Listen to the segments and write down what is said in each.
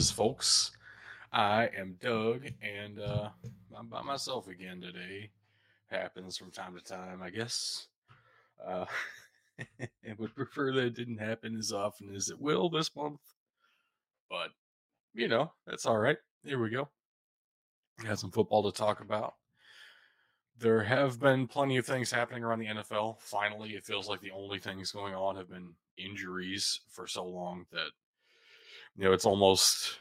is, folks. I am Doug, and uh, I'm by myself again today. Happens from time to time, I guess. Uh, and would prefer that it didn't happen as often as it will this month. But, you know, that's all right. Here we go. Got some football to talk about. There have been plenty of things happening around the NFL. Finally, it feels like the only things going on have been injuries for so long that, you know, it's almost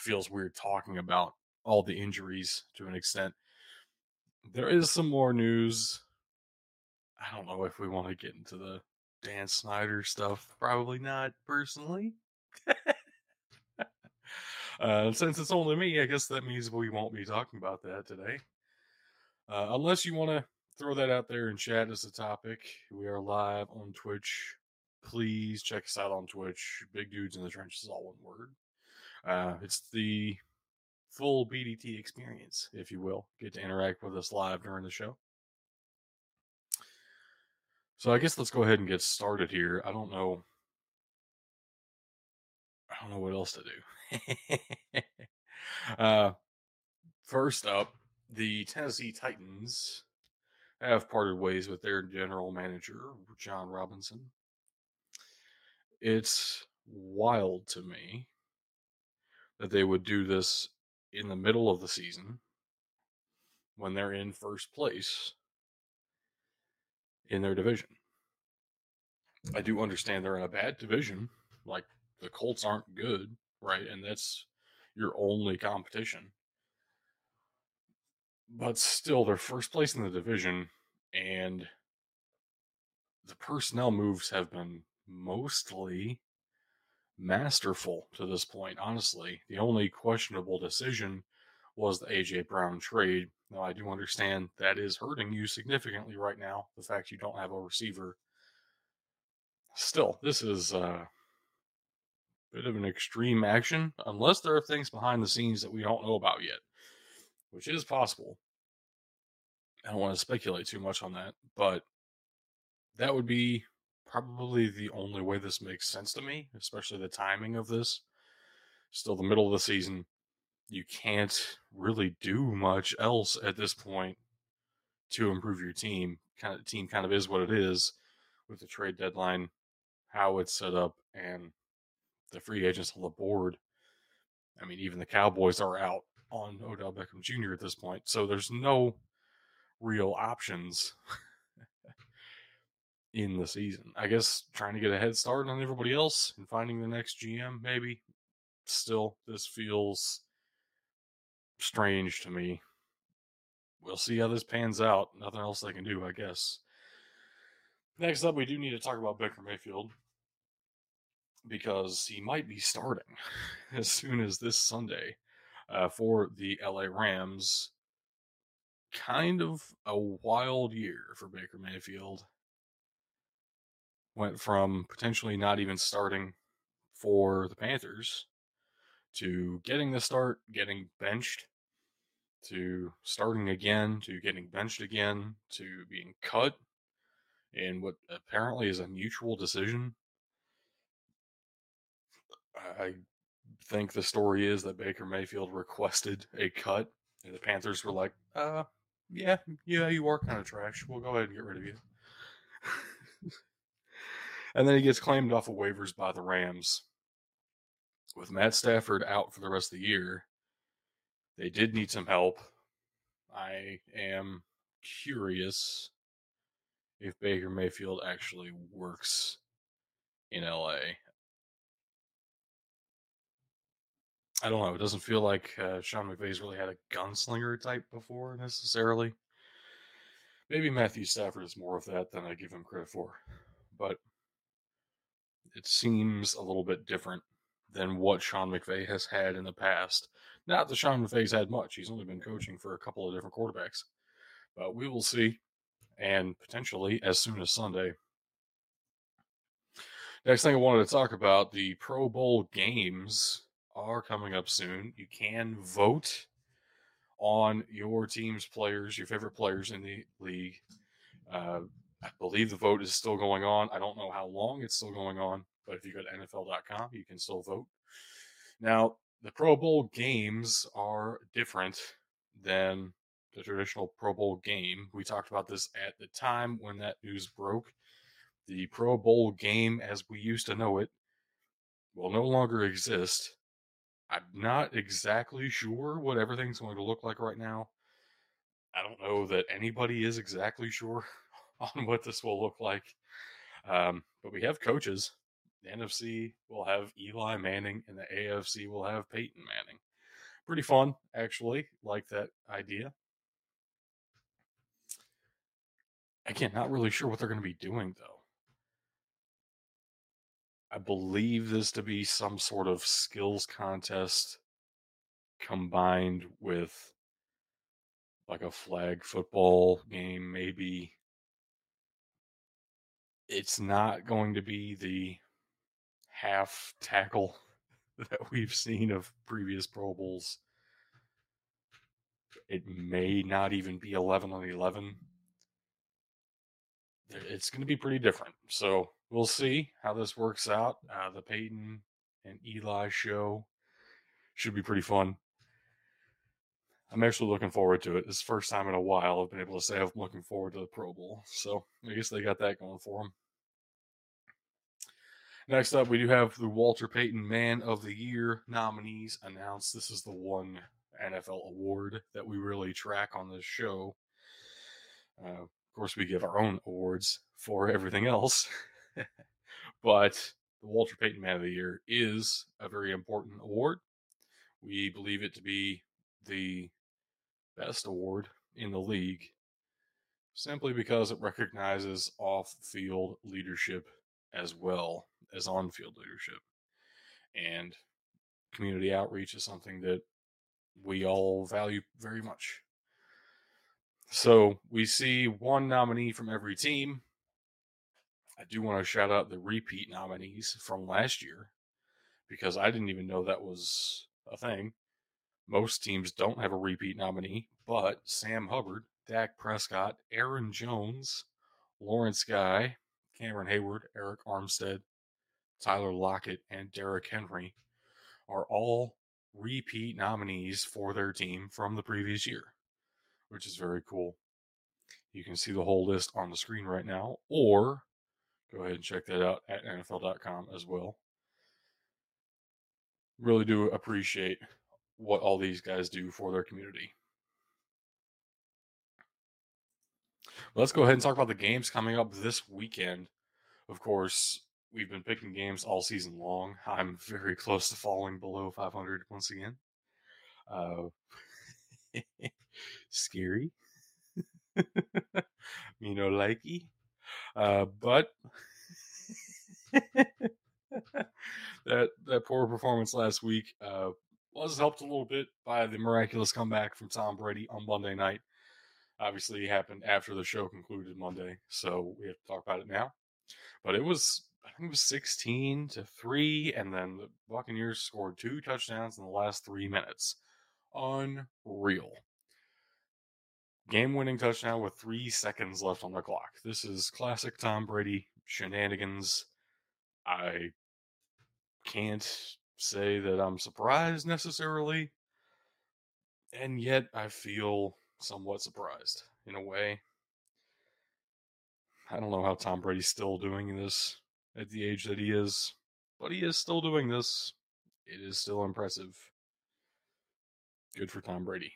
feels weird talking about all the injuries to an extent. There is some more news. I don't know if we want to get into the Dan Snyder stuff. Probably not, personally. uh, since it's only me, I guess that means we won't be talking about that today. Uh, unless you want to throw that out there and chat as a topic, we are live on Twitch. Please check us out on Twitch. Big Dudes in the Trenches, is all one word. Uh, it's the full BDT experience, if you will. Get to interact with us live during the show. So I guess let's go ahead and get started here. I don't know. I don't know what else to do. uh, first up, the Tennessee Titans have parted ways with their general manager, Jon Robinson. It's wild to me that they would do this in the middle of the season when they're in first place in their division. I do understand they're in a bad division. Like the Colts aren't good, right? And that's your only competition. But still, they're first place in the division, and the personnel moves have been mostly masterful to this point, honestly. The only questionable decision was the AJ Brown trade. Now, I do understand that is hurting you significantly right now, the fact you don't have a receiver. Still, this is uh, a bit of an extreme action, unless there are things behind the scenes that we don't know about yet, which is possible. I don't want to speculate too much on that, but that would be probably the only way this makes sense to me, especially the timing of this. Still the middle of the season. You can't really do much else at this point to improve your team. Kind of team kind of is what it is with the trade deadline, how it's set up, and the free agents on the board. I mean, even the Cowboys are out on Odell Beckham Jr. at this point, so there's no real options in the season. I guess trying to get a head start on everybody else and finding the next GM, maybe. Still, this feels strange to me. We'll see how this pans out. Nothing else they can do, I guess. Next up, we do need to talk about Baker Mayfield because he might be starting as soon as this Sunday uh, for the LA Rams. Kind of a wild year for Baker Mayfield went from potentially not even starting for the Panthers to getting the start, getting benched, to starting again, to getting benched again, to being cut in what apparently is a mutual decision. I think the story is that Baker Mayfield requested a cut, and the Panthers were like, uh, yeah, yeah, you are kind of trash. We'll go ahead and get rid of you. And then he gets claimed off of waivers by the Rams. With Matt Stafford out for the rest of the year, they did need some help. I am curious if Baker Mayfield actually works in LA. I don't know. It doesn't feel like uh, Sean McVay's really had a gunslinger type before necessarily. Maybe Matthew Stafford is more of that than I give him credit for. But it seems a little bit different than what Sean McVay has had in the past. Not that Sean McVay's had much; he's only been coaching for a couple of different quarterbacks, but we will see, and potentially as soon as Sunday. Next thing I wanted to talk about the Pro Bowl games are coming up soon. You can vote on your team's players, your favorite players in the league. Uh, I believe the vote is still going on. I don't know how long it's still going on, but if you go to NFL.com, you can still vote. Now, the Pro Bowl games are different than the traditional Pro Bowl game. We talked about this at the time when that news broke. The Pro Bowl game, as we used to know it, will no longer exist. I'm not exactly sure what everything's going to look like right now. I don't know that anybody is exactly sure on what this will look like. Um, but we have coaches. The NFC will have Eli Manning, and the AFC will have Peyton Manning. Pretty fun, actually. Like that idea. Again, not really sure what they're going to be doing, though. I believe this to be some sort of skills contest combined with like a flag football game, maybe. It's not going to be the half tackle that we've seen of previous Pro Bowls. It may not even be 11 on 11. It's going to be pretty different. So we'll see how this works out. Uh, the Peyton and Eli show should be pretty fun. I'm actually looking forward to it. It's the first time in a while I've been able to say I'm looking forward to the Pro Bowl. So I guess they got that going for them. Next up, we do have the Walter Payton Man of the Year nominees announced. This is the one NFL award that we really track on this show. Uh, of course, we give our own awards for everything else. but the Walter Payton Man of the Year is a very important award. We believe it to be the best award in the league simply because it recognizes off field leadership as well as on field leadership. And community outreach is something that we all value very much. So we see one nominee from every team. I do want to shout out the repeat nominees from last year because I didn't even know that was a thing. Most teams don't have a repeat nominee, but Sam Hubbard, Dak Prescott, Aaron Jones, Lawrence Guy, Cameron Heyward, Arik Armstead, Tyler Lockett, and Derrick Henry are all repeat nominees for their team from the previous year, which is very cool. You can see the whole list on the screen right now, or go ahead and check that out at NFL.com as well. Really do appreciate what all these guys do for their community. Let's go ahead and talk about the games coming up this weekend. Of course, we've been picking games all season long. I'm very close to falling below 500 once again. Uh, scary. you know, likey. Uh, but that that poor performance last week uh, was helped a little bit by the miraculous comeback from Tom Brady on Monday night. Obviously, happened after the show concluded Monday, so we have to talk about it now. But it was I think it was 16 to 3, and then the Buccaneers scored two touchdowns in the last three minutes. Unreal. Game winning touchdown with three seconds left on the clock. This is classic Tom Brady shenanigans. I can't say that I'm surprised necessarily, and yet I feel somewhat surprised in a way. I don't know how Tom Brady's still doing this at the age that he is, but he is still doing this. It is still impressive. Good for Tom Brady.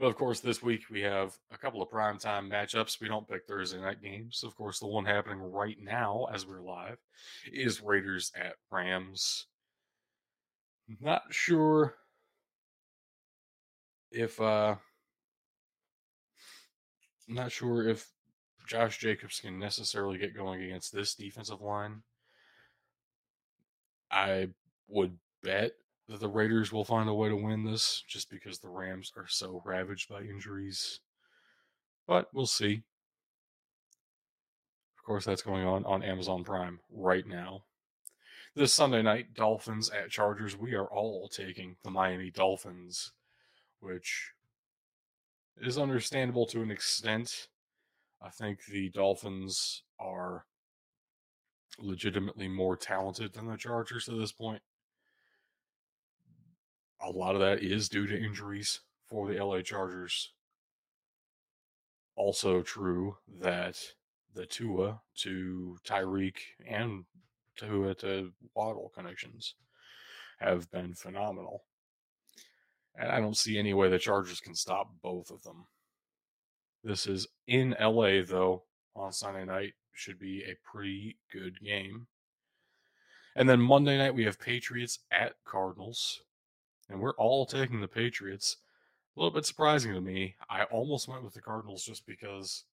But of course, this week we have a couple of primetime matchups. We don't pick Thursday night games. Of course, the one happening right now as we're live is Raiders at Rams. Not sure if uh not sure if Josh Jacobs can necessarily get going against this defensive line. I would bet that the Raiders will find a way to win this just because the Rams are so ravaged by injuries. But we'll see. Of course, that's going on on Amazon Prime right now. This Sunday night, Dolphins at Chargers. We are all taking the Miami Dolphins, which is understandable to an extent. I think the Dolphins are legitimately more talented than the Chargers at this point. a lot of that is due to injuries for the LA Chargers. Also true that the Tua to Tyreek and Tua to Waddle connections have been phenomenal. And I don't see any way the Chargers can stop both of them. This is in LA, though, on Sunday night. Should be a pretty good game. And then Monday night, we have Patriots at Cardinals. And we're all taking the Patriots. A little bit surprising to me. I almost went with the Cardinals just because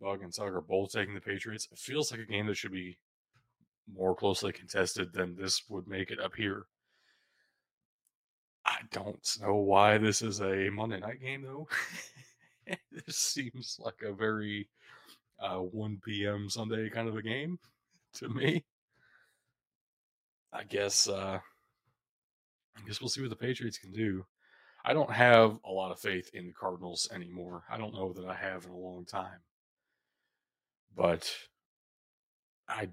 Bug and Tug are both taking the Patriots. It feels like a game that should be more closely contested than this would make it up here. I don't know why this is a Monday night game though. this seems like a very uh, 1 p.m. Sunday kind of a game to me. I guess uh, I guess we'll see what the Patriots can do. I don't have a lot of faith in the Cardinals anymore. I don't know that I have in a long time. But I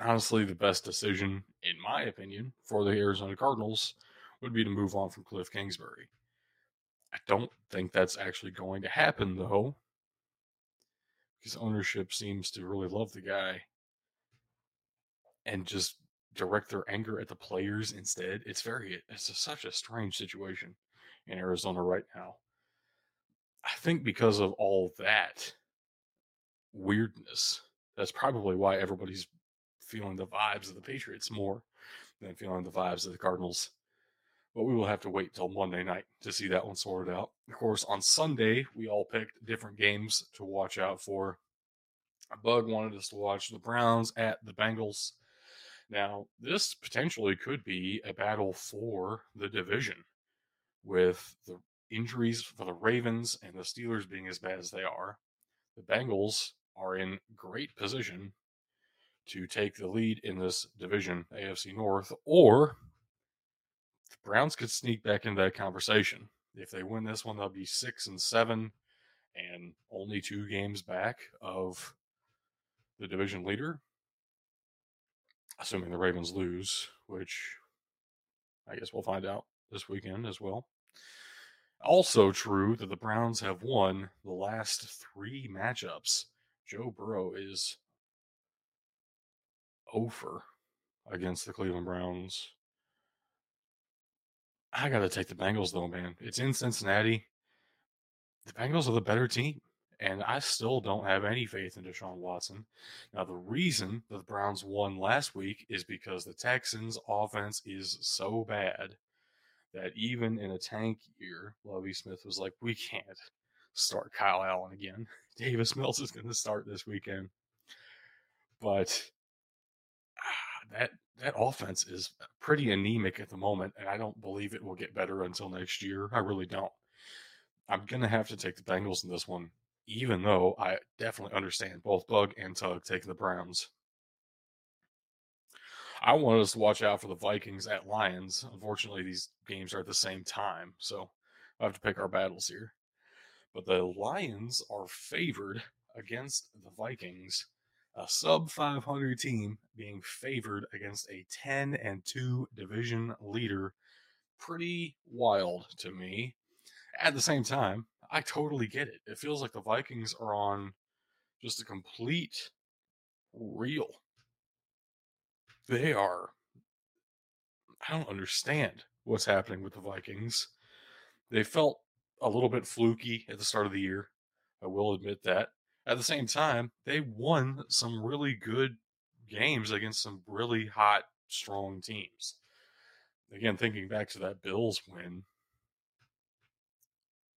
honestly the best decision in my opinion for the Arizona Cardinals would be to move on from Kliff Kingsbury. I don't think that's actually going to happen though. Because ownership seems to really love the guy and just direct their anger at the players instead. It's very it's a, such a strange situation in Arizona right now. I think because of all that weirdness, that's probably why everybody's feeling the vibes of the Patriots more than feeling the vibes of the Cardinals. But we will have to wait till Monday night to see that one sorted out. Of course, on Sunday, we all picked different games to watch out for. Bug wanted us to watch the Browns at the Bengals. Now, this potentially could be a battle for the division with the injuries for the Ravens and the Steelers being as bad as they are. The Bengals are in great position to take the lead in this division, AFC North, or the Browns could sneak back into that conversation. If they win this one, they'll be six and seven and only two games back of the division leader assuming the Ravens lose, which I guess we'll find out this weekend as well. Also true that the Browns have won the last three matchups. Joe Burrow is over against the Cleveland Browns. I got to take the Bengals though, man. It's in Cincinnati. The Bengals are the better team. And I still don't have any faith in Deshaun Watson. Now, the reason that the Browns won last week is because the Texans' offense is so bad that even in a tank year, Lovie Smith was like, we can't start Kyle Allen again. Davis Mills is going to start this weekend. But ah, that that offense is pretty anemic at the moment, and I don't believe it will get better until next year. I really don't. I'm going to have to take the Bengals in this one even though I definitely understand both Bug and Tug taking the Browns. I wanted us to watch out for the Vikings at Lions. Unfortunately, these games are at the same time, so I have to pick our battles here. But the Lions are favored against the Vikings, a sub 500 team being favored against a 10 and 2 division leader. Pretty wild to me. At the same time, I totally get it. It feels like the Vikings are on just a complete reel. They are. I don't understand what's happening with the Vikings. They felt a little bit fluky at the start of the year. I will admit that. At the same time, they won some really good games against some really hot, strong teams. Again, thinking back to that Bills win,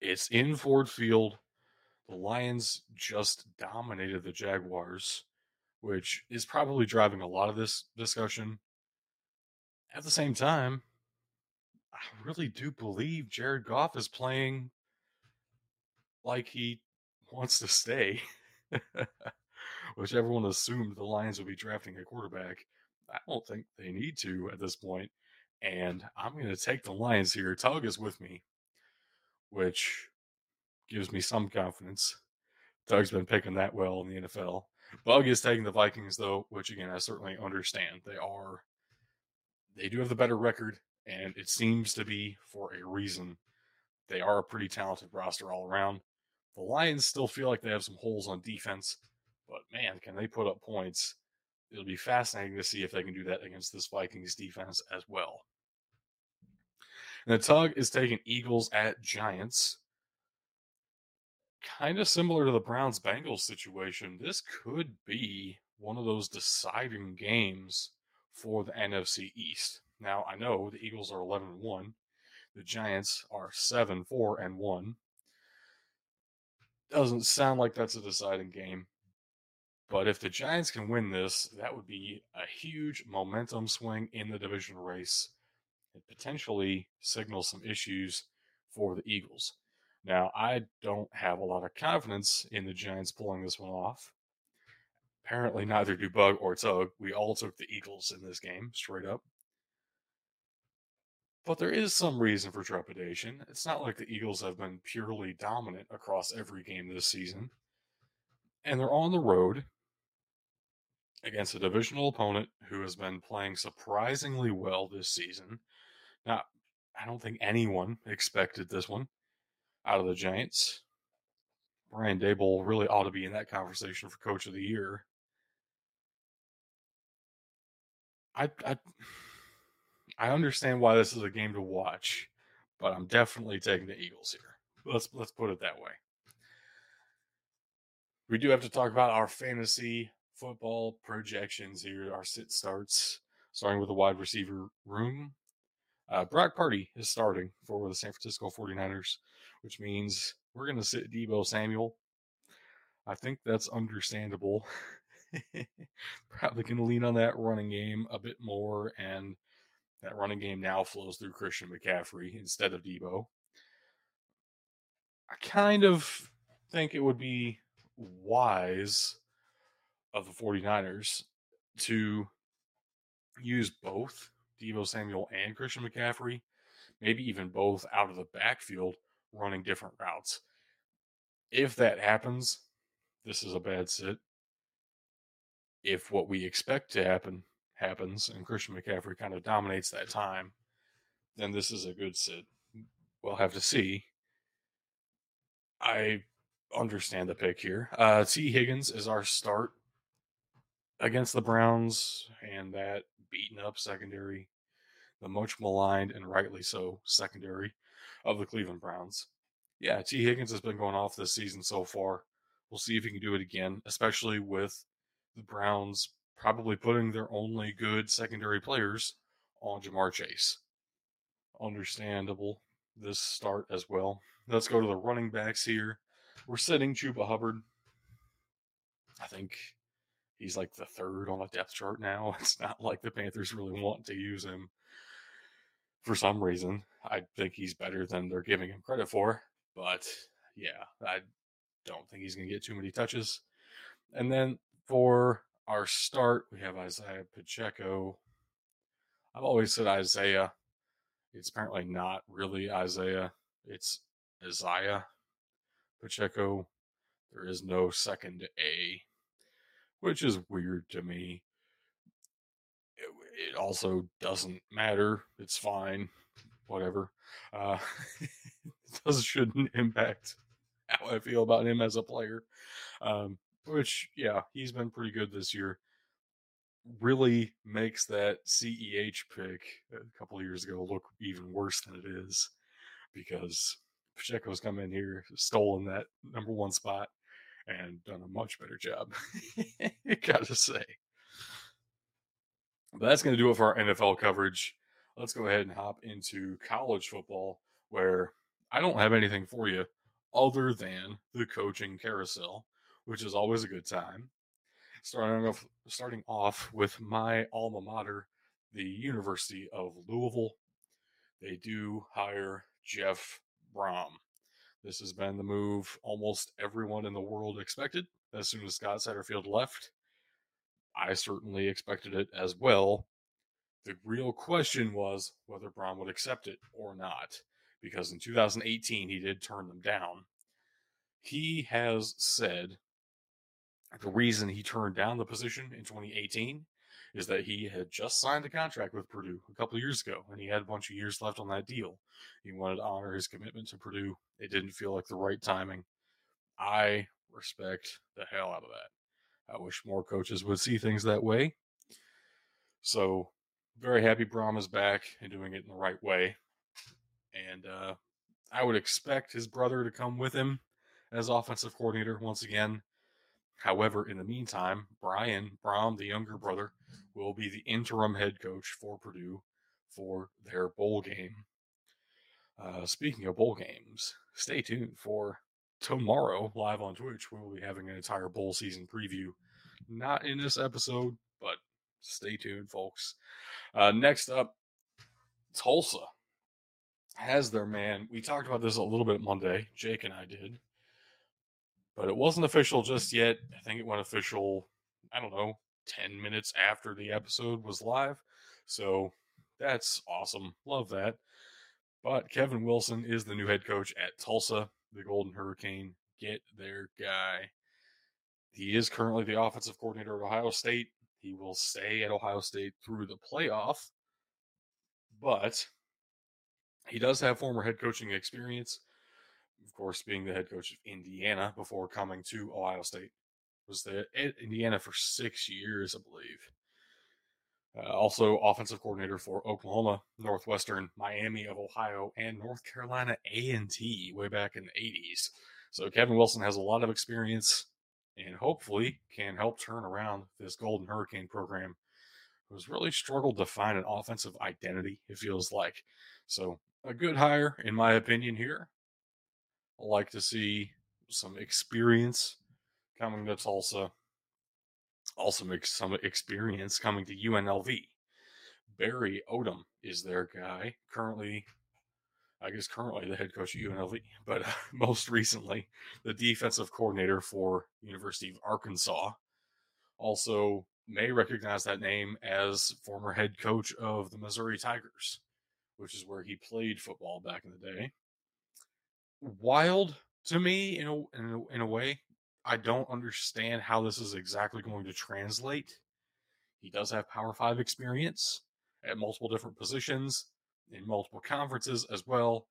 it's in Ford Field. The Lions just dominated the Jaguars, which is probably driving a lot of this discussion. At the same time, I really do believe Jared Goff is playing like he wants to stay, which everyone assumed the Lions would be drafting a quarterback. I don't think they need to at this point, and I'm going to take the Lions here. Tug is with me which gives me some confidence. Doug's been picking that well in the NFL. Bug is taking the Vikings though, which again I certainly understand. They are they do have the better record, and it seems to be for a reason. They are a pretty talented roster all around. The Lions still feel like they have some holes on defense, but man, can they put up points? It'll be fascinating to see if they can do that against this Vikings defense as well. And the tug is taking Eagles at Giants. Kind of similar to the Browns Bengals situation. This could be one of those deciding games for the NFC East. Now, I know the Eagles are 11 1. The Giants are 7 4 and 1. Doesn't sound like that's a deciding game. But if the Giants can win this, that would be a huge momentum swing in the division race. It potentially signals some issues for the Eagles. Now, I don't have a lot of confidence in the Giants pulling this one off. Apparently, neither do Bug or Tug. We all took the Eagles in this game, straight up. But there is some reason for trepidation. It's not like the Eagles have been purely dominant across every game this season. And they're on the road against a divisional opponent who has been playing surprisingly well this season. Now, I don't think anyone expected this one out of the Giants. Brian Daboll really ought to be in that conversation for Coach of the Year. I, I I understand why this is a game to watch, but I'm definitely taking the Eagles here. Let's let's put it that way. We do have to talk about our fantasy football projections here. Our sit starts, starting with the wide receiver room. Uh, Brock Purdy is starting for the San Francisco 49ers, which means we're going to sit Deebo Samuel. I think that's understandable. Probably going to lean on that running game a bit more and that running game now flows through Christian McCaffrey instead of Deebo. I kind of think it would be wise of the 49ers to use both Deebo Samuel and Christian McCaffrey, maybe even both out of the backfield running different routes. If that happens, this is a bad sit. If what we expect to happen happens and Christian McCaffrey kind of dominates that time, then this is a good sit. We'll have to see. I understand the pick here. Uh, Tee Higgins is our start against the Browns and that beaten up secondary, the much maligned and rightly so secondary of the Cleveland Browns. Yeah, Tee Higgins has been going off this season so far. We'll see if he can do it again, especially with the Browns probably putting their only good secondary players on Ja'Marr Chase. Understandable this start as well. Let's go to the running backs here. We're sitting Chuba Hubbard. I think he's like the third on a depth chart now. It's not like the Panthers really want to use him for some reason. I think he's better than they're giving him credit for. But yeah, I don't think he's going to get too many touches. And then for our start, we have Isaiah Pacheco. I've always said Isaiah. It's apparently not really Isaiah. It's Isiah Pacheco. There is no second A, which is weird to me. It, it also doesn't matter. It's fine. Whatever. Uh, it does shouldn't impact how I feel about him as a player. Um, which yeah, he's been pretty good this year. Really makes that CEH pick a couple years ago look even worse than it is because Pacheco's come in here, stolen that number one spot, and done a much better job. Gotta say. But that's going to do it for our NFL coverage. Let's go ahead and hop into college football, where I don't have anything for you other than the coaching carousel which is always a good time. Starting off, starting off with my alma mater, the University of Louisville. They do hire Jeff Brohm. This has been the move almost everyone in the world expected as soon as Scott Satterfield left. I certainly expected it as well. The real question was whether Brohm would accept it or not, because in 2018 he did turn them down. He has said the reason he turned down the position in 2018 is that he had just signed a contract with Purdue a couple years ago, and he had a bunch of years left on that deal. He wanted to honor his commitment to Purdue. It didn't feel like the right timing. I respect the hell out of that. I wish more coaches would see things that way. So, very happy Brohm is back and doing it in the right way. And uh, I would expect his brother to come with him as offensive coordinator once again. However, in the meantime, Brian Brohm, the younger brother, will be the interim head coach for Purdue for their bowl game. Uh, speaking of bowl games, stay tuned for tomorrow live on Twitch. We will be having an entire bowl season preview. Not in this episode, but stay tuned, folks. Uh, next up, Tulsa has their man. We talked about this a little bit Monday. Jake and I did but it wasn't official just yet. I think it went official, I don't know, 10 minutes after the episode was live. So that's awesome. Love that. But Kevin Wilson is the new head coach at Tulsa, the Golden Hurricane. Get their guy. He is currently the offensive coordinator at Ohio State. He will stay at Ohio State through the playoff. But he does have former head coaching experience of course, being the head coach of Indiana before coming to Ohio State. Was the Indiana for six years, I believe. Uh, also, offensive coordinator for Oklahoma, Northwestern, Miami of Ohio, and North Carolina A and T way back in the '80s. So Kevin Wilson has a lot of experience, and hopefully can help turn around this Golden Hurricane program, who's really struggled to find an offensive identity. It feels like so a good hire, in my opinion. Here, I like to see some experience coming to Tulsa. Also, some experience coming to UNLV. Barry Odom is their guy. Currently, I guess currently the head coach at UNLV, but uh, most recently the defensive coordinator for University of Arkansas. Also, may recognize that name as former head coach of the Missouri Tigers, which is where he played football back in the day wild to me in a, in a, in a way. I don't understand how this is exactly going to translate. He does have Power 5 experience at multiple different positions in multiple conferences as well,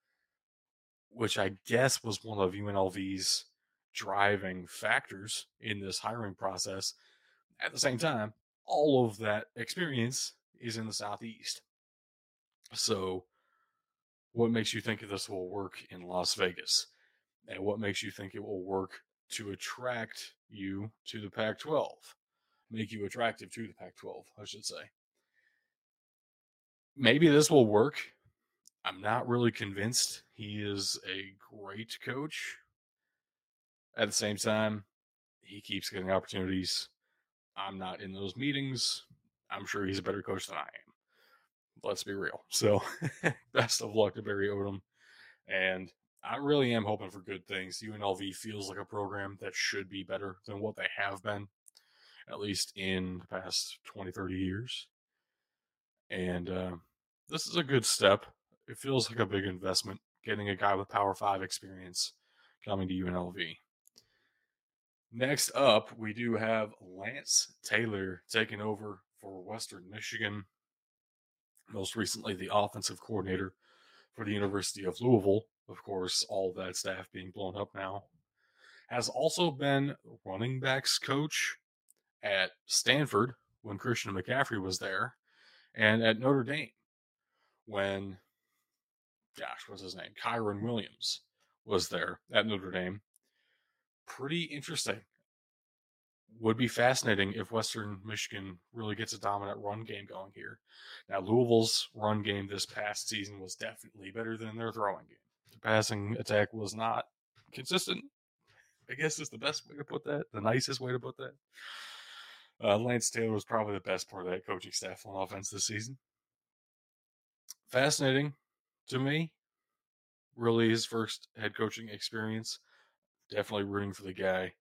which I guess was one of UNLV's driving factors in this hiring process. At the same time, all of that experience is in the Southeast. So what makes you think this will work in Las Vegas? And what makes you think it will work to attract you to the Pac 12? Make you attractive to the Pac 12, I should say. Maybe this will work. I'm not really convinced he is a great coach. At the same time, he keeps getting opportunities. I'm not in those meetings. I'm sure he's a better coach than I am let's be real. So, best of luck to Barry Odom. And I really am hoping for good things. UNLV feels like a program that should be better than what they have been, at least in the past 20, 30 years. And uh, this is a good step. It feels like a big investment getting a guy with Power 5 experience coming to UNLV. Next up, we do have Lance Taylor taking over for Western Michigan most recently the offensive coordinator for the University of Louisville. Of course, all that staff being blown up now. Has also been running backs coach at Stanford when Christian McCaffrey was there, and at Notre Dame when, gosh, what's his name? Kyren Williams was there at Notre Dame. Pretty interesting would be fascinating if Western Michigan really gets a dominant run game going here. Now, Louisville's run game this past season was definitely better than their throwing game. The passing attack was not consistent. I guess is the best way to put that, the nicest way to put that. Uh, Lance Taylor was probably the best part of that coaching staff on offense this season. Fascinating to me. Really, his first head coaching experience. Definitely rooting for the guy.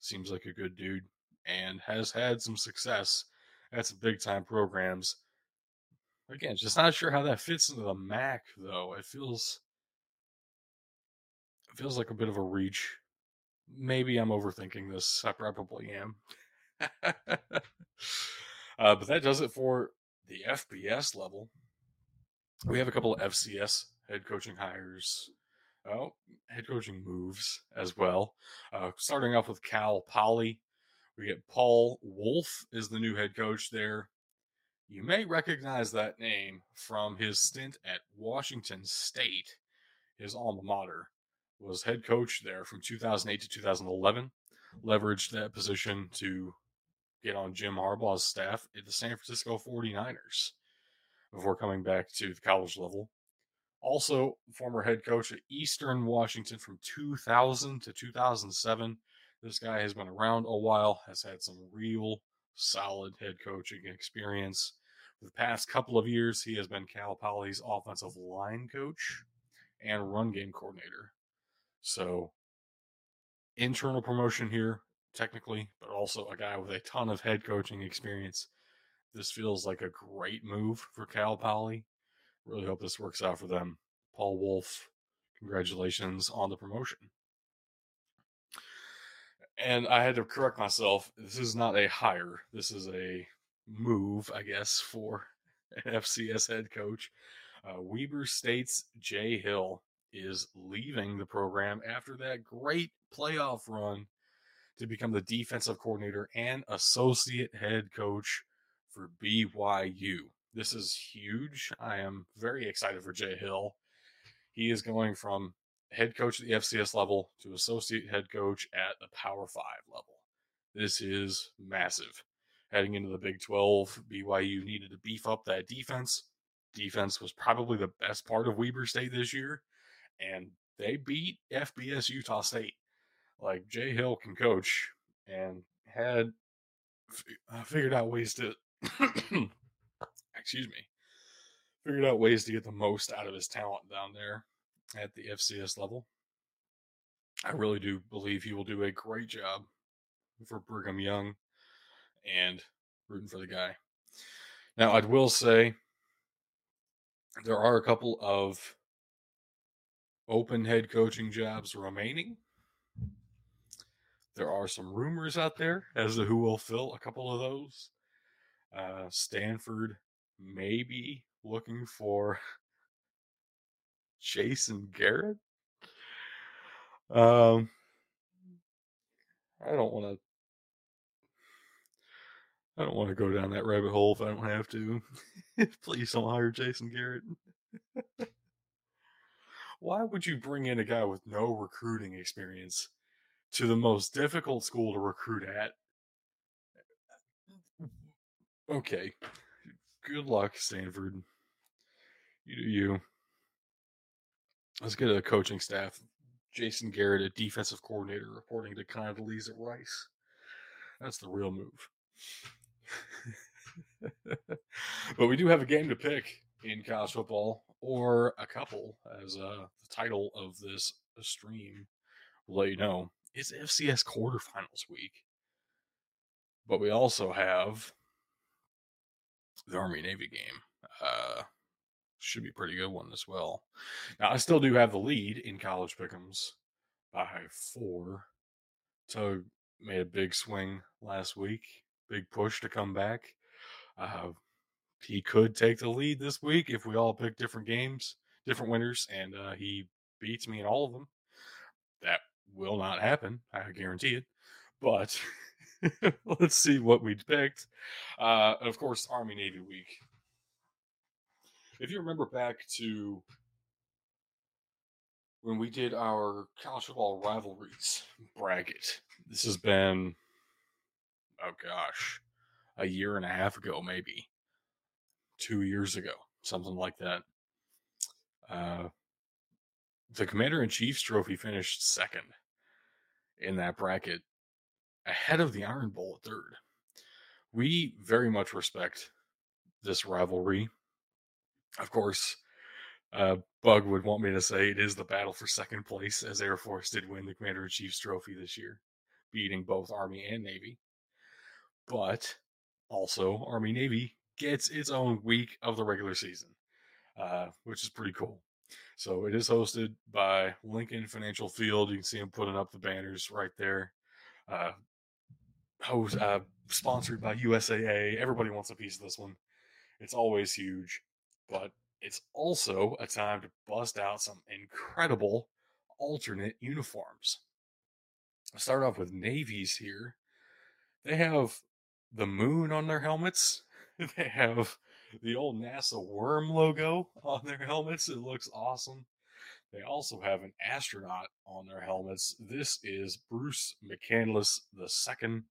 Seems like a good dude and has had some success at some big time programs. Again, just not sure how that fits into the MAC though. It feels it feels like a bit of a reach. Maybe I'm overthinking this. I probably am. Uh, but that does it for the FBS level. We have a couple of FCS head coaching hires, oh, head coaching moves as well. Uh, starting off with Cal Poly, we get Paul Wulff is the new head coach there. You may recognize that name from his stint at Washington State, his alma mater. Was head coach there from 2008 to 2011. Leveraged that position to get on Jim Harbaugh's staff at the San Francisco 49ers before coming back to the college level. Also, former head coach at Eastern Washington from 2000 to 2007. This guy has been around a while, has had some real solid head coaching experience. For the past couple of years, he has been Cal Poly's offensive line coach and run game coordinator. So, internal promotion here, technically, but also a guy with a ton of head coaching experience. This feels like a great move for Cal Poly. Really hope this works out for them. Paul Wulff, congratulations on the promotion. And I had to correct myself. This is not a hire. This is a move, I guess, for an FCS head coach. Uh, Weber State's Jay Hill is leaving the program after that great playoff run to become the defensive coordinator and associate head coach for BYU. This is huge. I am very excited for Jay Hill. He is going from head coach at the FCS level to associate head coach at the Power 5 level. This is massive. Heading into the Big 12, BYU needed to beef up that defense. Defense was probably the best part of Weber State this year and they beat FBS Utah State. Like Jay Hill can coach and had uh, figured out ways to, excuse me, figured out ways to get the most out of his talent down there at the FCS level. I really do believe he will do a great job for Brigham Young and rooting for the guy. Now, I will say there are a couple of open head coaching jobs remaining. There are some rumors out there as to who will fill a couple of those. Uh, Stanford may be looking for Jason Garrett. Um, I don't want to. I don't want to go down that rabbit hole if I don't have to. Please don't hire Jason Garrett. why would you bring in a guy with no recruiting experience to the most difficult school to recruit at? Okay. Good luck, Stanford. You do you. Let's get a coaching staff. Jason Garrett, a defensive coordinator, reporting to Condoleezza Rice. That's the real move. but we do have a game to pick in college football, or a couple, as uh, the title of this stream will let you know. It's FCS quarterfinals week. But we also have the Army Navy game. Uh, should be a pretty good one as well. Now, I still do have the lead in college pickums by four. Tug made a big swing last week, big push to come back. Uh, he could take the lead this week if we all pick different games, different winners, and uh, he beats me in all of them. That will not happen. I guarantee it. But let's see what we picked. Uh, of course, Army Navy week. If you remember back to when we did our college football rivalries bracket, this has been, oh gosh, a year and a half ago, maybe two years ago, something like that. Uh, the Commander in Chief's trophy finished second in that bracket, ahead of the Iron Bowl at third. We very much respect this rivalry. Of course, uh, Bug would want me to say it is the battle for second place, as Air Force did win the Commander in Chief's trophy this year, beating both Army and Navy. But also, Army Navy gets its own week of the regular season, uh, which is pretty cool. So it is hosted by Lincoln Financial Field. You can see them putting up the banners right there. Uh, host, uh, sponsored by USAA. Everybody wants a piece of this one. It's always huge, but it's also a time to bust out some incredible alternate uniforms. i start off with navies here. They have the moon on their helmets. they have the old NASA worm logo on their helmets. It looks awesome. They also have an astronaut on their helmets. This is Bruce McCandless II.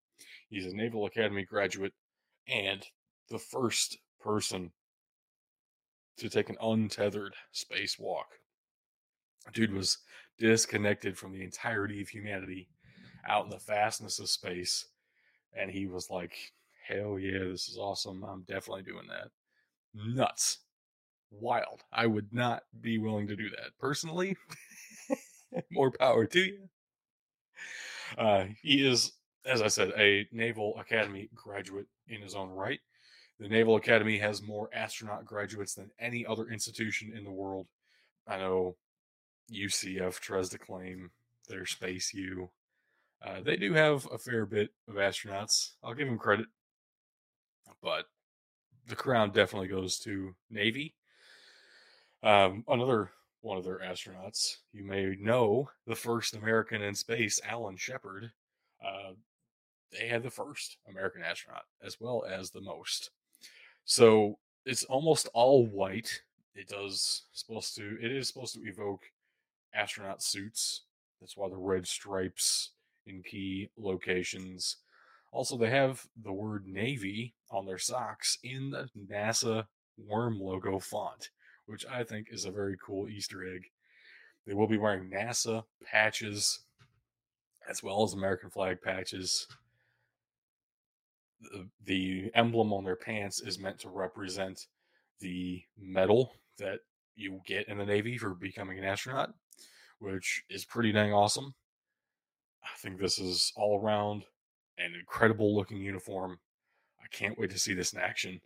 He's a Naval Academy graduate and the first person to take an untethered spacewalk. Dude was disconnected from the entirety of humanity out in the fastness of space. And he was like, hell yeah, this is awesome. I'm definitely doing that. Nuts. Wild. I would not be willing to do that personally. More power to you. Uh, he is, as I said, a Naval Academy graduate in his own right. The Naval Academy has more astronaut graduates than any other institution in the world. I know UCF tries to claim their Space U. Uh, they do have a fair bit of astronauts. I'll give them credit. But the crown definitely goes to Navy. Um, another one of their astronauts, you may know the first American in space, Alan Shepard. Uh, they had the first American astronaut as well as the most. So it's almost all white. It does supposed to it is supposed to evoke astronaut suits. That's why the red stripes in key locations. Also, they have the word Navy on their socks in the NASA worm logo font, which I think is a very cool Easter egg. They will be wearing NASA patches as well as American flag patches the emblem on their pants is meant to represent the medal that you get in the Navy for becoming an astronaut, which is pretty dang awesome. I think this is all around an incredible looking uniform. I can't wait to see this in action,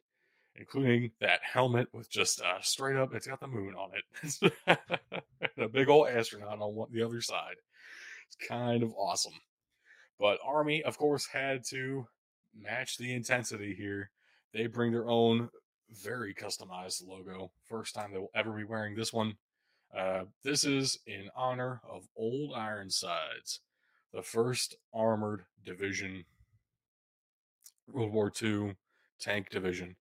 including that helmet with just uh, straight up, it's got the moon on it. and a big old astronaut on the other side. It's kind of awesome. But Army, of course, had to match the intensity here. They bring their own very customized logo. First time they will ever be wearing this one. Uh, this is in honor of Old Ironsides, the first armored division, World War II tank division.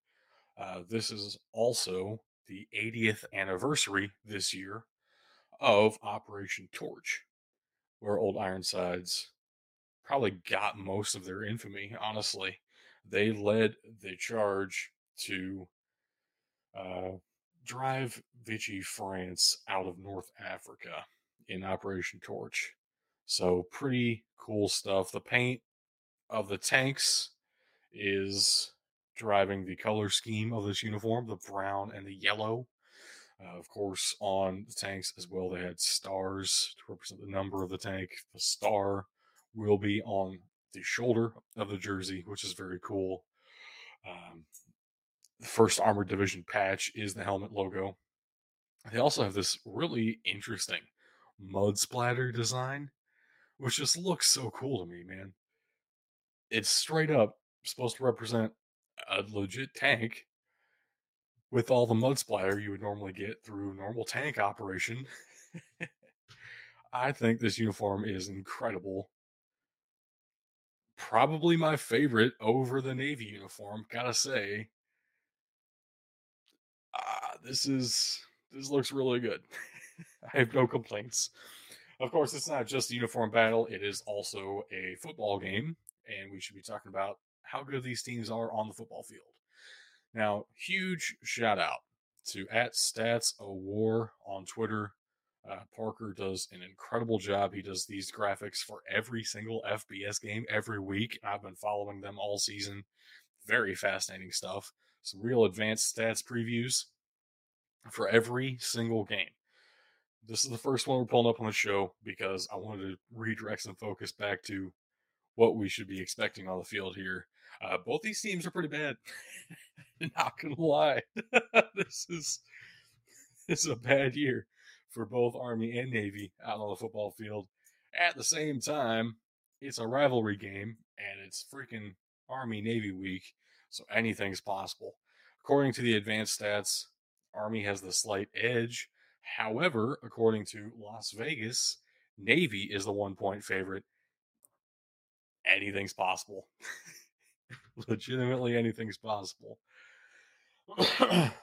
Uh, this is also the 80th anniversary this year of Operation Torch, where Old Ironsides probably got most of their infamy, honestly. They led the charge to uh, drive Vichy France out of North Africa in Operation Torch. So, pretty cool stuff. The paint of the tanks is driving the color scheme of this uniform the brown and the yellow. Uh, of course, on the tanks as well, they had stars to represent the number of the tank. The star will be on the shoulder of the jersey, which is very cool. Um, the first armored division patch is the helmet logo. They also have this really interesting mud splatter design, which just looks so cool to me, man. It's straight up supposed to represent a legit tank with all the mud splatter you would normally get through normal tank operation. I think this uniform is incredible probably my favorite over the Navy uniform. Gotta say, uh, this is this looks really good. I have no complaints. Of course, it's not just a uniform battle; it is also a football game, and we should be talking about how good these teams are on the football field. Now, huge shout out to at Stats of War on Twitter uh, Parker does an incredible job. He does these graphics for every single FBS game every week. I've been following them all season. Very fascinating stuff. Some real advanced stats previews for every single game. This is the first one we're pulling up on the show because I wanted to redirect some focus back to what we should be expecting on the field here. Uh, both these teams are pretty bad. Not gonna lie, this is this is a bad year for both Army and Navy out on the football field. At the same time, it's a rivalry game, and it's freaking Army Navy week, so anything's possible. According to the advanced stats, Army has the slight edge. However, according to Las Vegas, Navy is the one point favorite. Anything's possible. Legitimately, anything's possible.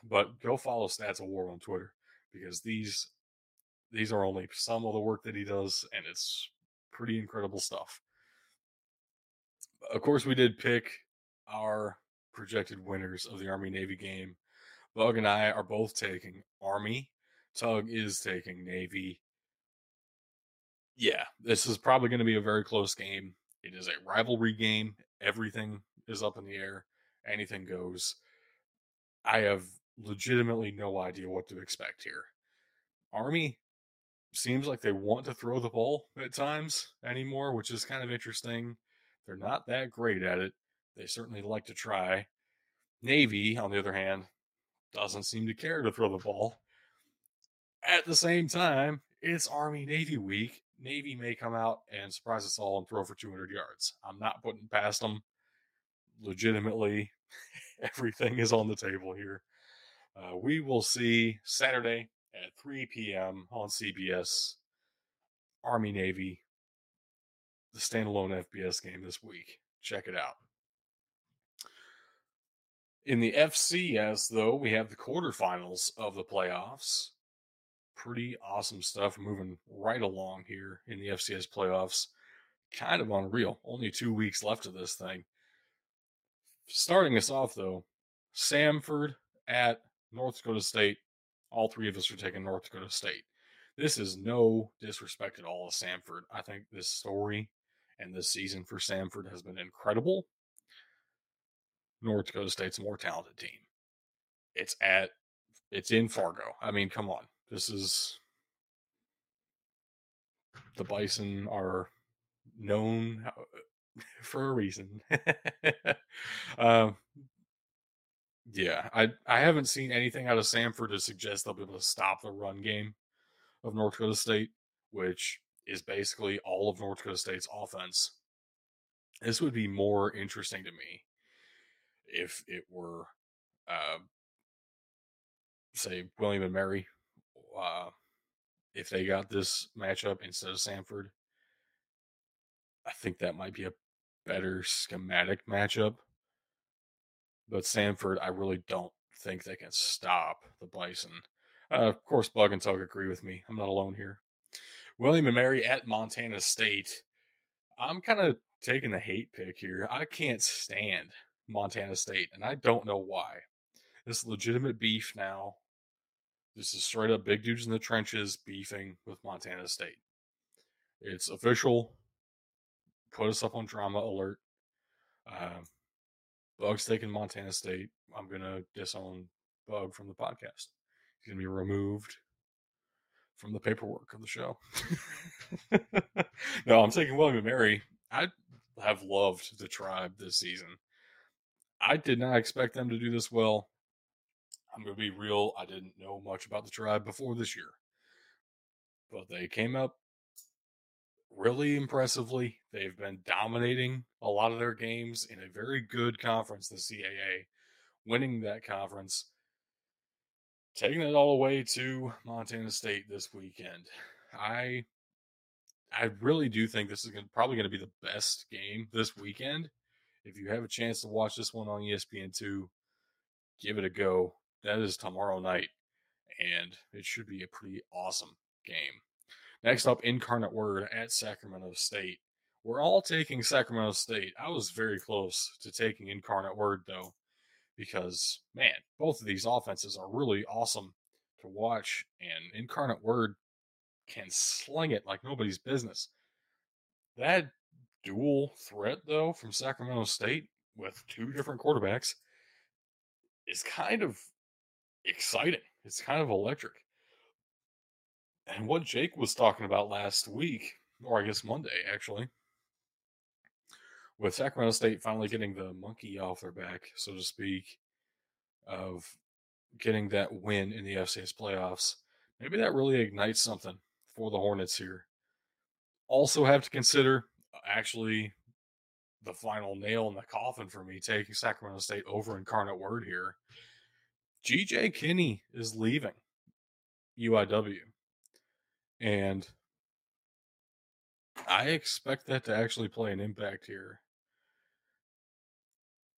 but go follow Stats of War on Twitter because these these are only some of the work that he does, and it's pretty incredible stuff. Of course, we did pick our projected winners of the Army Navy game. Bug and I are both taking Army. Tug is taking Navy. Yeah, this is probably going to be a very close game. It is a rivalry game. Everything is up in the air. Anything goes. I have legitimately no idea what to expect here. Army seems like they want to throw the ball at times anymore, which is kind of interesting. They're not that great at it. They certainly like to try. Navy, on the other hand, doesn't seem to care to throw the ball. At the same time, it's Army Navy week. Navy may come out and surprise us all and throw for 200 yards. I'm not putting past them. Legitimately, everything is on the table here. Uh, we will see Saturday at 3 p.m. on CBS. Army Navy, the standalone FBS game this week. Check it out. In the FCS, though, we have the quarterfinals of the playoffs. Pretty awesome stuff moving right along here in the FCS playoffs. Kind of unreal. Only two weeks left of this thing. Starting us off, though, Samford at North Dakota State. All three of us are taking North Dakota State. This is no disrespect at all of Samford. I think this story and this season for Samford has been incredible. North Dakota State's a more talented team. It's at it's in Fargo. I mean, come on. This is the Bison are known for a reason. um, yeah, I I haven't seen anything out of Samford to suggest they'll be able to stop the run game of North Dakota State, which is basically all of North Dakota State's offense. This would be more interesting to me if it were, uh, say, William and Mary, uh, if they got this matchup instead of Samford. I think that might be a better schematic matchup. But Samford, I really don't think they can stop the Bison. Uh, of course, Bug and Tug agree with me. I'm not alone here. William and Mary at Montana State. I'm kind of taking the hate pick here. I can't stand Montana State, and I don't know why. This legitimate beef now. This is straight up big dudes in the trenches beefing with Montana State. It's official. Put us up on drama alert. Uh, Bug's taking Montana State. I'm gonna disown Bug from the podcast. He's gonna be removed from the paperwork of the show. no, I'm taking William and Mary. I have loved the tribe this season. I did not expect them to do this well. I'm going to be real. I didn't know much about the tribe before this year. But they came up really impressively. They've been dominating a lot of their games in a very good conference, the CAA, winning that conference, taking it all the way to Montana State this weekend. I I really do think this is gonna, probably going to be the best game this weekend if you have a chance to watch this one on ESPN2, give it a go. That is tomorrow night, and it should be a pretty awesome game. Next up, Incarnate Word at Sacramento State. We're all taking Sacramento State. I was very close to taking Incarnate Word, though, because, man, both of these offenses are really awesome to watch, and Incarnate Word can sling it like nobody's business. That dual threat though from Sacramento State with two different quarterbacks is kind of exciting. It's kind of electric. And what Jake was talking about last week, or I guess Monday actually, with Sacramento State finally getting the monkey off their back, so to speak, of getting that win in the FCS playoffs, maybe that really ignites something for the Hornets here. Also, have to consider uh, actually the final nail in the coffin for me taking Sacramento State over Incarnate Word here. GJ Kinne is leaving UIW. And I expect that to actually play an impact here.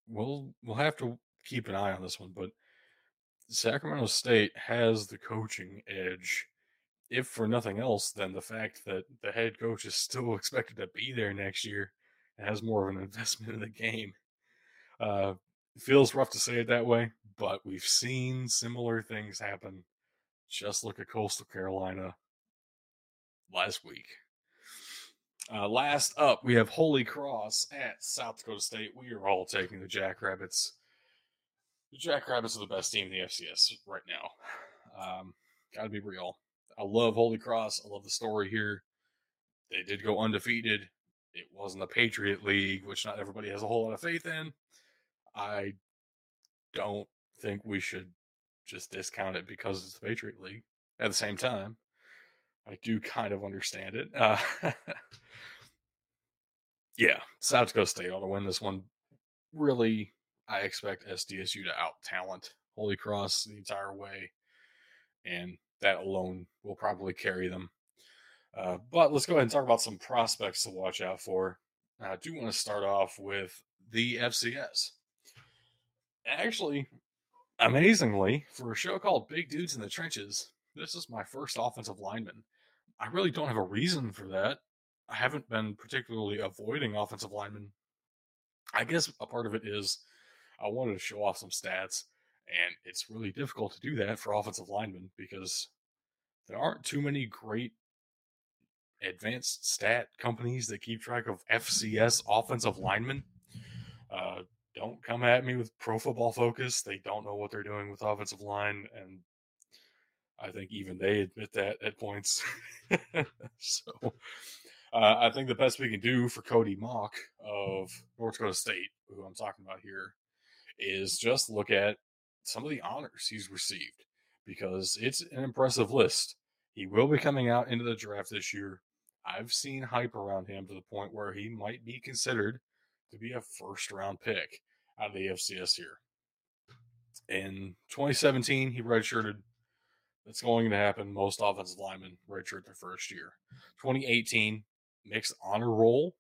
We'll we'll have to keep an eye on this one, but Sacramento State has the coaching edge, if for nothing else than the fact that the head coach is still expected to be there next year and has more of an investment in the game. Uh, feels rough to say it that way, but we've seen similar things happen. Just look at Coastal Carolina last week. Uh, last up, we have Holy Cross at South Dakota State. We are all taking the Jackrabbits. The Jackrabbits are the best team in the FCS right now. Um, gotta be real. I love Holy Cross. I love the story here. They did go undefeated. It wasn't the Patriot League, which not everybody has a whole lot of faith in. I don't think we should just discount it because it's the Patriot League. At the same time, I do kind of understand it. Uh, yeah, South Dakota State ought to win this one. Really, I expect SDSU to out talent Holy Cross the entire way, and that alone will probably carry them. Uh, but let's go ahead and talk about some prospects to watch out for. I do want to start off with the FCS. Actually, amazingly, for a show called Big Dudes in the Trenches, this is my first offensive lineman. I really don't have a reason for that. I haven't been particularly avoiding offensive linemen. I guess a part of it is I wanted to show off some stats, and it's really difficult to do that for offensive linemen because there aren't too many great advanced stat companies that keep track of FCS offensive linemen. Uh, don't come at me with pro football focus. They don't know what they're doing with offensive line, and I think even they admit that at points. so uh, I think the best we can do for Cody Mauch of North Dakota State, who I'm talking about here, is just look at some of the honors he's received because it's an impressive list. He will be coming out into the draft this year. I've seen hype around him to the point where he might be considered to be a first round pick out of the FCS here. In 2017, he redshirted. That's going to happen. Most offensive linemen redshirt their first year. 2018, mixed honor roll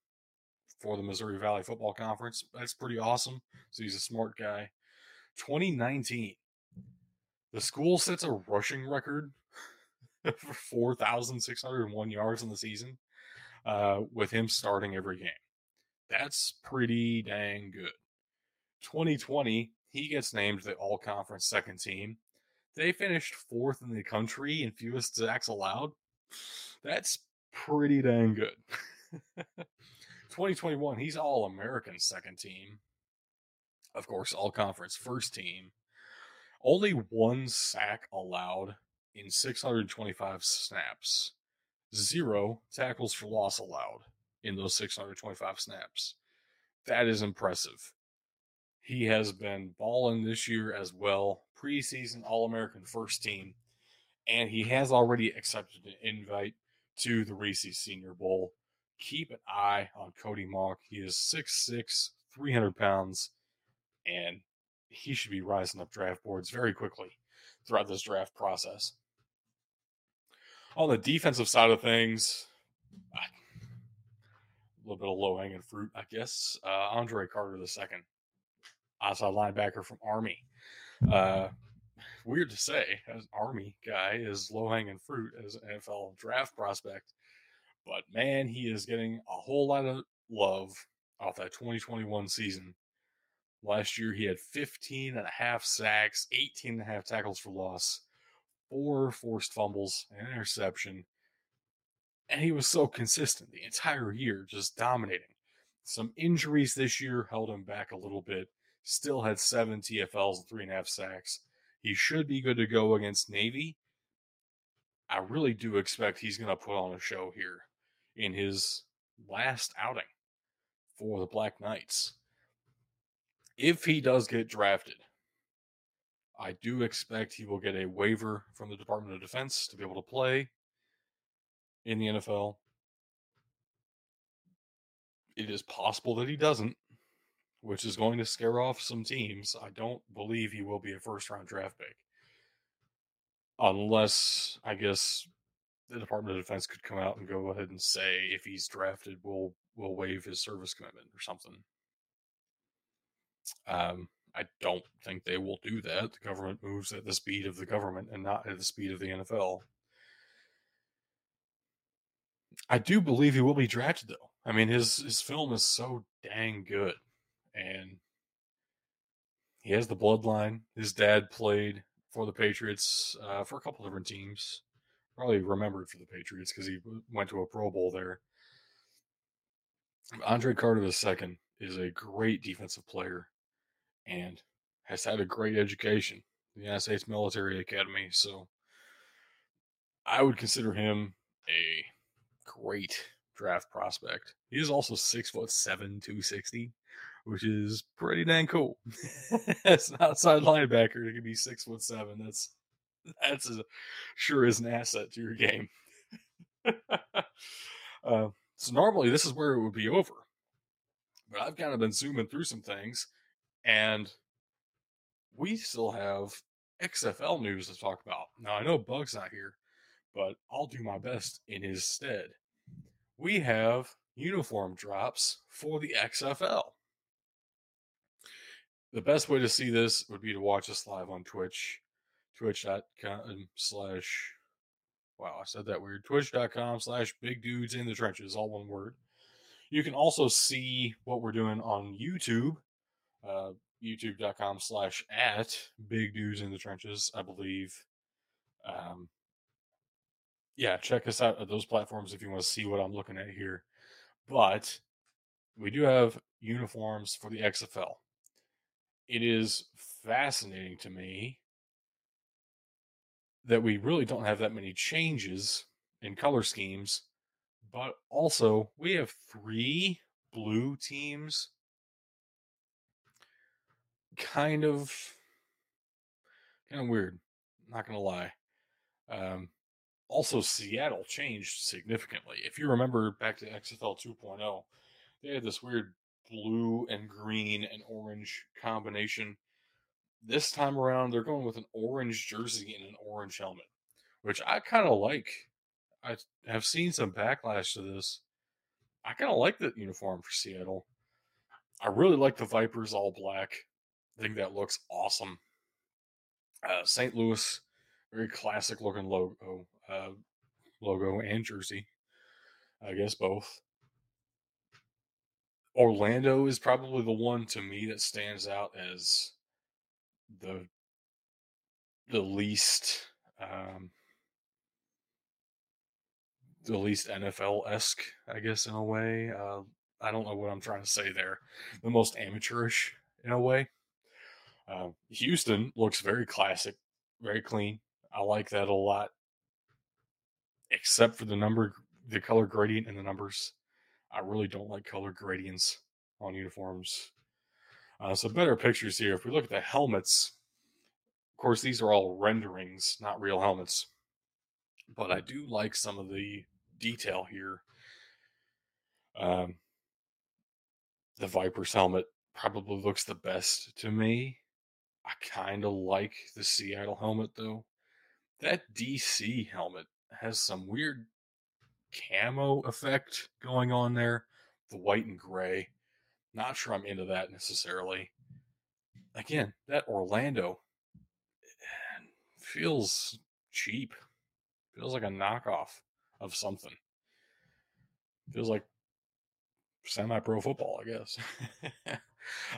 for the Missouri Valley Football Conference. That's pretty awesome. So he's a smart guy. 2019, the school sets a rushing record for 4,601 yards in the season uh, with him starting every game. That's pretty dang good. 2020, he gets named the all conference second team. They finished fourth in the country in fewest sacks allowed. That's pretty dang good. 2021, he's all American second team. Of course, all conference first team. Only one sack allowed in 625 snaps. Zero tackles for loss allowed in those 625 snaps. That is impressive. He has been balling this year as well. Preseason All American first team. And he has already accepted an invite to the Reese Senior Bowl. Keep an eye on Cody Mauch. He is 6'6, 300 pounds, and he should be rising up draft boards very quickly throughout this draft process. On the defensive side of things, a little bit of low hanging fruit, I guess. Uh, Andre Carter II, outside linebacker from Army. Uh, weird to say, as Army guy is low hanging fruit as an NFL draft prospect, but man, he is getting a whole lot of love off that 2021 season. Last year, he had 15 and a half sacks, 18 and a half tackles for loss, four forced fumbles, an interception. And he was so consistent the entire year, just dominating. Some injuries this year held him back a little bit. Still had seven TFLs and three and a half sacks. He should be good to go against Navy. I really do expect he's going to put on a show here in his last outing for the Black Knights. If he does get drafted, I do expect he will get a waiver from the Department of Defense to be able to play in the NFL. it is possible that he doesn't, which is going to scare off some teams. I don't believe he will be a first round draft pick. Unless, I guess, the Department of Defense could come out and go ahead and say if he's drafted, we'll we'll waive his service commitment or something. Um, I don't think they will do that. The government moves at the speed of the government and not at the speed of the NFL. I do believe he will be drafted though. I mean his his film is so dang good. And he has the bloodline. His dad played for the Patriots uh, for a couple different teams. Probably remembered for the Patriots because he went to a Pro Bowl there. Andre Carter II is a great defensive player and has had a great education, the United States Military Academy. So I would consider him a great draft prospect. He is also six foot seven, two sixty, which is pretty dang cool. As an outside linebacker to be six foot seven, that's that's a, sure is an asset to your game. uh, so normally this is where it would be over, but I've kind of been zooming through some things, and we still have XFL news to talk about. Now I know Bug's not here, but I'll do my best in his stead. We have uniform drops for the XFL. The best way to see this would be to watch us live on Twitch, twitch.com slash, wow, I said that weird, twitch.com slash big dudes in the trenches, all one word. You can also see what we're doing on YouTube, uh, youtube.com slash at big dudes in the trenches, I believe. Um, yeah, check us out at those platforms if you want to see what I'm looking at here. But we do have uniforms for the XFL. It is fascinating to me that we really don't have that many changes in color schemes, but also we have three blue teams. Kind of, kind of weird. Not gonna lie. Um, also, Seattle changed significantly. If you remember back to XFL 2.0, they had this weird blue and green and orange combination. This time around, they're going with an orange jersey and an orange helmet, which I kind of like. I have seen some backlash to this. I kind of like that uniform for Seattle. I really like the Vipers all black. I think that looks awesome. Uh, St. Louis, very classic looking logo uh, logo and jersey. I guess both. Orlando is probably the one to me that stands out as the the least um, the least NFL esque, I guess, in a way. Uh, I don't know what I'm trying to say there. The most amateurish in a way. Uh, Houston looks very classic, very clean. I like that a lot except for the number, the color gradient and the numbers. I really don't like color gradients on uniforms. Uh, so better pictures here. If we look at the helmets, of course, these are all renderings, not real helmets. But I do like some of the detail here. Um, the Viper's helmet probably looks the best to me. I kind of like the Seattle helmet though. That DC helmet has some weird camo effect going on there. The white and gray. Not sure I'm into that necessarily. Again, that Orlando feels cheap. Feels like a knockoff of something. Feels like semi pro football, I guess.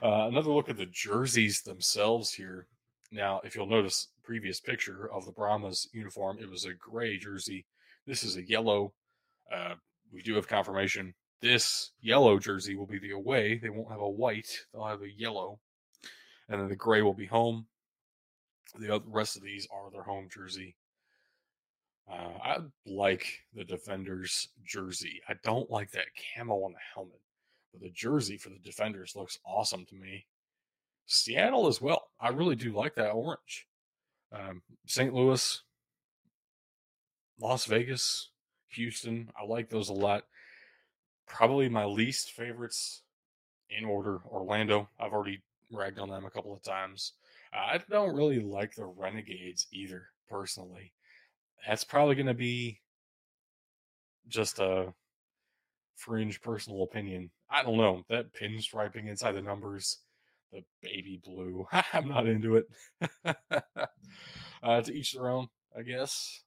uh, another look at the jerseys themselves here. Now, if you'll notice, previous picture of the Brahmas uniform, it was a gray jersey. This is a yellow. Uh, we do have confirmation. This yellow jersey will be the away. They won't have a white. They'll have a yellow, and then the gray will be home. The rest of these are their home jersey. Uh, I like the Defenders jersey. I don't like that camo on the helmet, but the jersey for the Defenders looks awesome to me. Seattle as well. I really do like that orange. Um, St. Louis, Las Vegas, Houston. I like those a lot. probably my least favorites in order Orlando. I've already ragged on them a couple of times. I don't really like the Renegades either, personally. That's probably going to be just a fringe personal opinion. I don't know. That pinstriping inside the numbers, the baby blue, I'm not into it. uh, to each their own, I guess.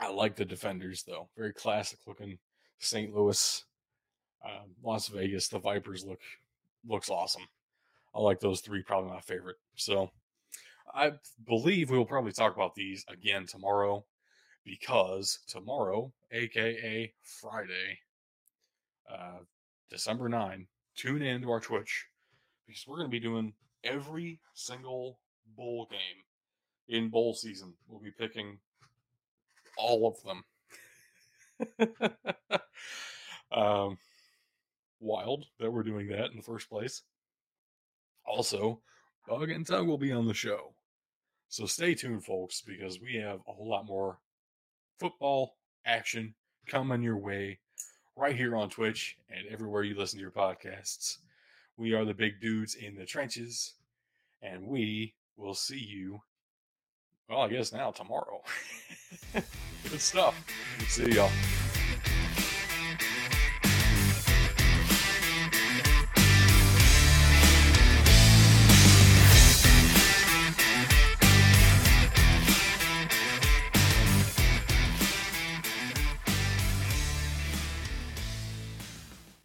I like the defenders, though. Very classic looking St. Louis, uh, Las Vegas. The Vipers look looks awesome. I like those three, probably my favorite. So I believe we will probably talk about these again tomorrow because tomorrow, aka Friday, uh, December 9, tune in to our Twitch because we're going to be doing every single bowl game in bowl season. We'll be picking all of them. um, wild that we're doing that in the first place. Also, Bug and Tug will be on the show. So stay tuned, folks, because we have a whole lot more football action coming your way right here on Twitch and everywhere you listen to your podcasts. We are the big dudes in the trenches, and we will see you, well, I guess now tomorrow. Good stuff. See y'all.